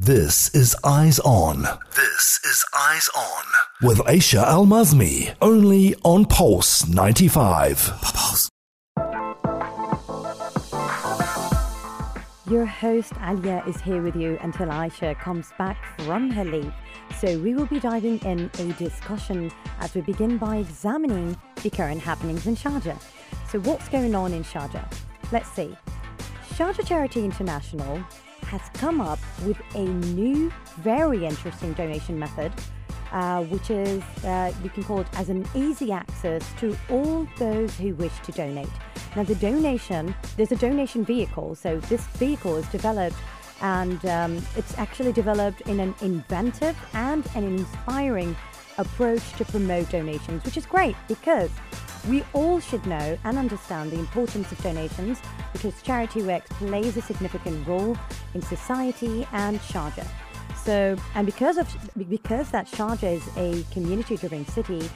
This is Eyes On. This is Eyes On. With Aisha Al Mazmi. Only on Pulse 95. Pulse. Your host Alia is here with you until Aisha comes back from her leave. So we will be diving in a discussion as we begin by examining the current happenings in Sharjah. So what's going on in Sharjah? Let's see. Sharjah Charity International has come up with a new, very interesting donation method, uh, which is, uh, we can call it as an easy access to all those who wish to donate. Now, the donation, there's a donation vehicle. So, this vehicle is developed and um, it's actually developed in an inventive and an inspiring approach to promote donations, which is great because we all should know and understand the importance of donations because charity work plays a significant role in society and Sharjah. So, and because of because that Sharjah is a community-driven city,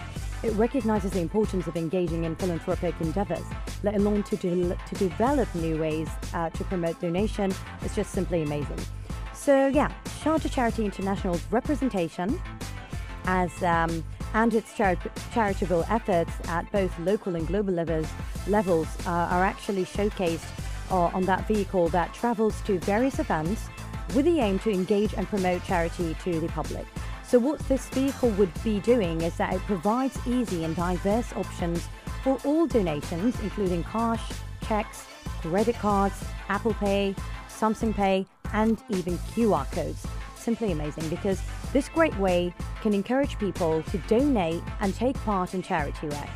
it recognizes the importance of engaging in philanthropic endeavors, let alone to, to develop new ways uh, to promote donation. It's just simply amazing. So, yeah, Sharjah Charity International's representation as um, and its chari- charitable efforts at both local and global levels, levels uh, are actually showcased uh, on that vehicle that travels to various events with the aim to engage and promote charity to the public. So, what this vehicle would be doing is that it provides easy and diverse options for all donations, including cash, checks, credit cards, Apple Pay, Samsung Pay, and even QR codes. Simply amazing because this great way can encourage people to donate and take part in charity work.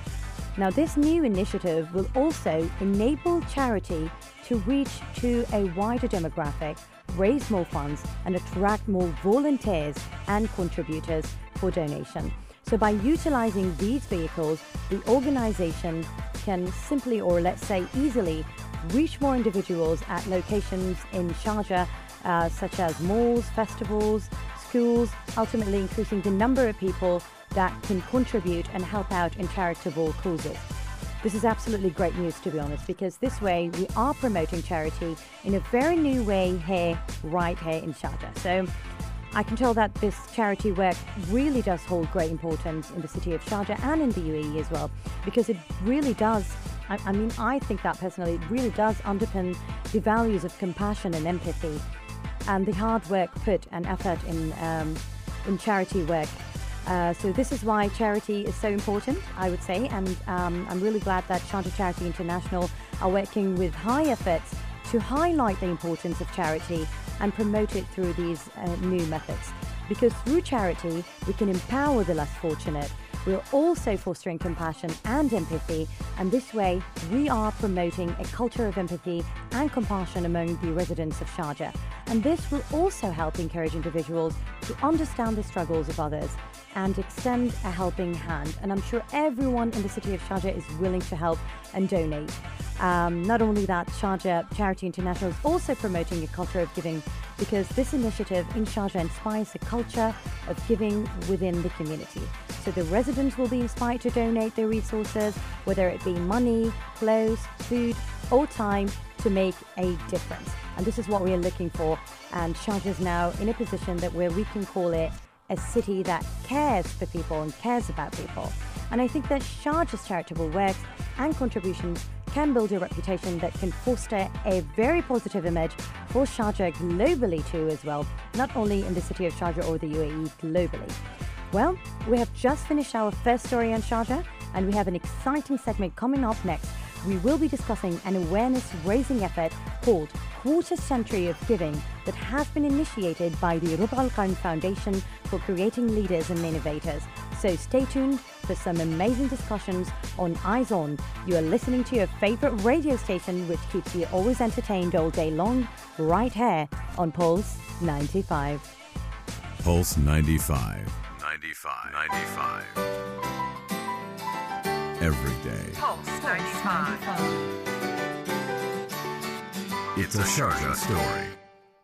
Now, this new initiative will also enable charity to reach to a wider demographic, raise more funds, and attract more volunteers and contributors for donation. So, by utilizing these vehicles, the organization can simply, or let's say easily, reach more individuals at locations in Sharjah, uh, such as malls, festivals, schools, ultimately increasing the number of people that can contribute and help out in charitable causes. This is absolutely great news, to be honest, because this way we are promoting charity in a very new way here, right here in Sharjah. So I can tell that this charity work really does hold great importance in the city of Sharjah and in the UAE as well, because it really does. I, I mean, I think that personally, really does underpin the values of compassion and empathy and the hard work put and effort in, um, in charity work. Uh, so this is why charity is so important, I would say, and um, I'm really glad that Sharjah Charity International are working with high efforts to highlight the importance of charity and promote it through these uh, new methods. Because through charity, we can empower the less fortunate we're also fostering compassion and empathy, and this way we are promoting a culture of empathy and compassion among the residents of Sharjah. And this will also help encourage individuals to understand the struggles of others and extend a helping hand. And I'm sure everyone in the city of Sharjah is willing to help and donate. Um, not only that, Sharjah Charity International is also promoting a culture of giving because this initiative in Sharjah inspires a culture of giving within the community. So the residents will be inspired to donate their resources, whether it be money, clothes, food, or time, to make a difference. And this is what we are looking for. And Sharjah is now in a position that where we can call it a city that cares for people and cares about people. And I think that Sharjah's charitable works and contributions can build a reputation that can foster a very positive image for Sharjah globally too as well, not only in the city of Sharjah or the UAE globally. Well, we have just finished our first story on Sharjah and we have an exciting segment coming up next. We will be discussing an awareness raising effort called Quarter Century of Giving that has been initiated by the Rub Al Qarn Foundation for Creating Leaders and Innovators. So stay tuned for some amazing discussions on Eyes On. You are listening to your favorite radio station, which keeps you always entertained all day long, right here on Pulse 95. Pulse 95. 95. 95. Every day. Pulse 95. It's a Sharjah story.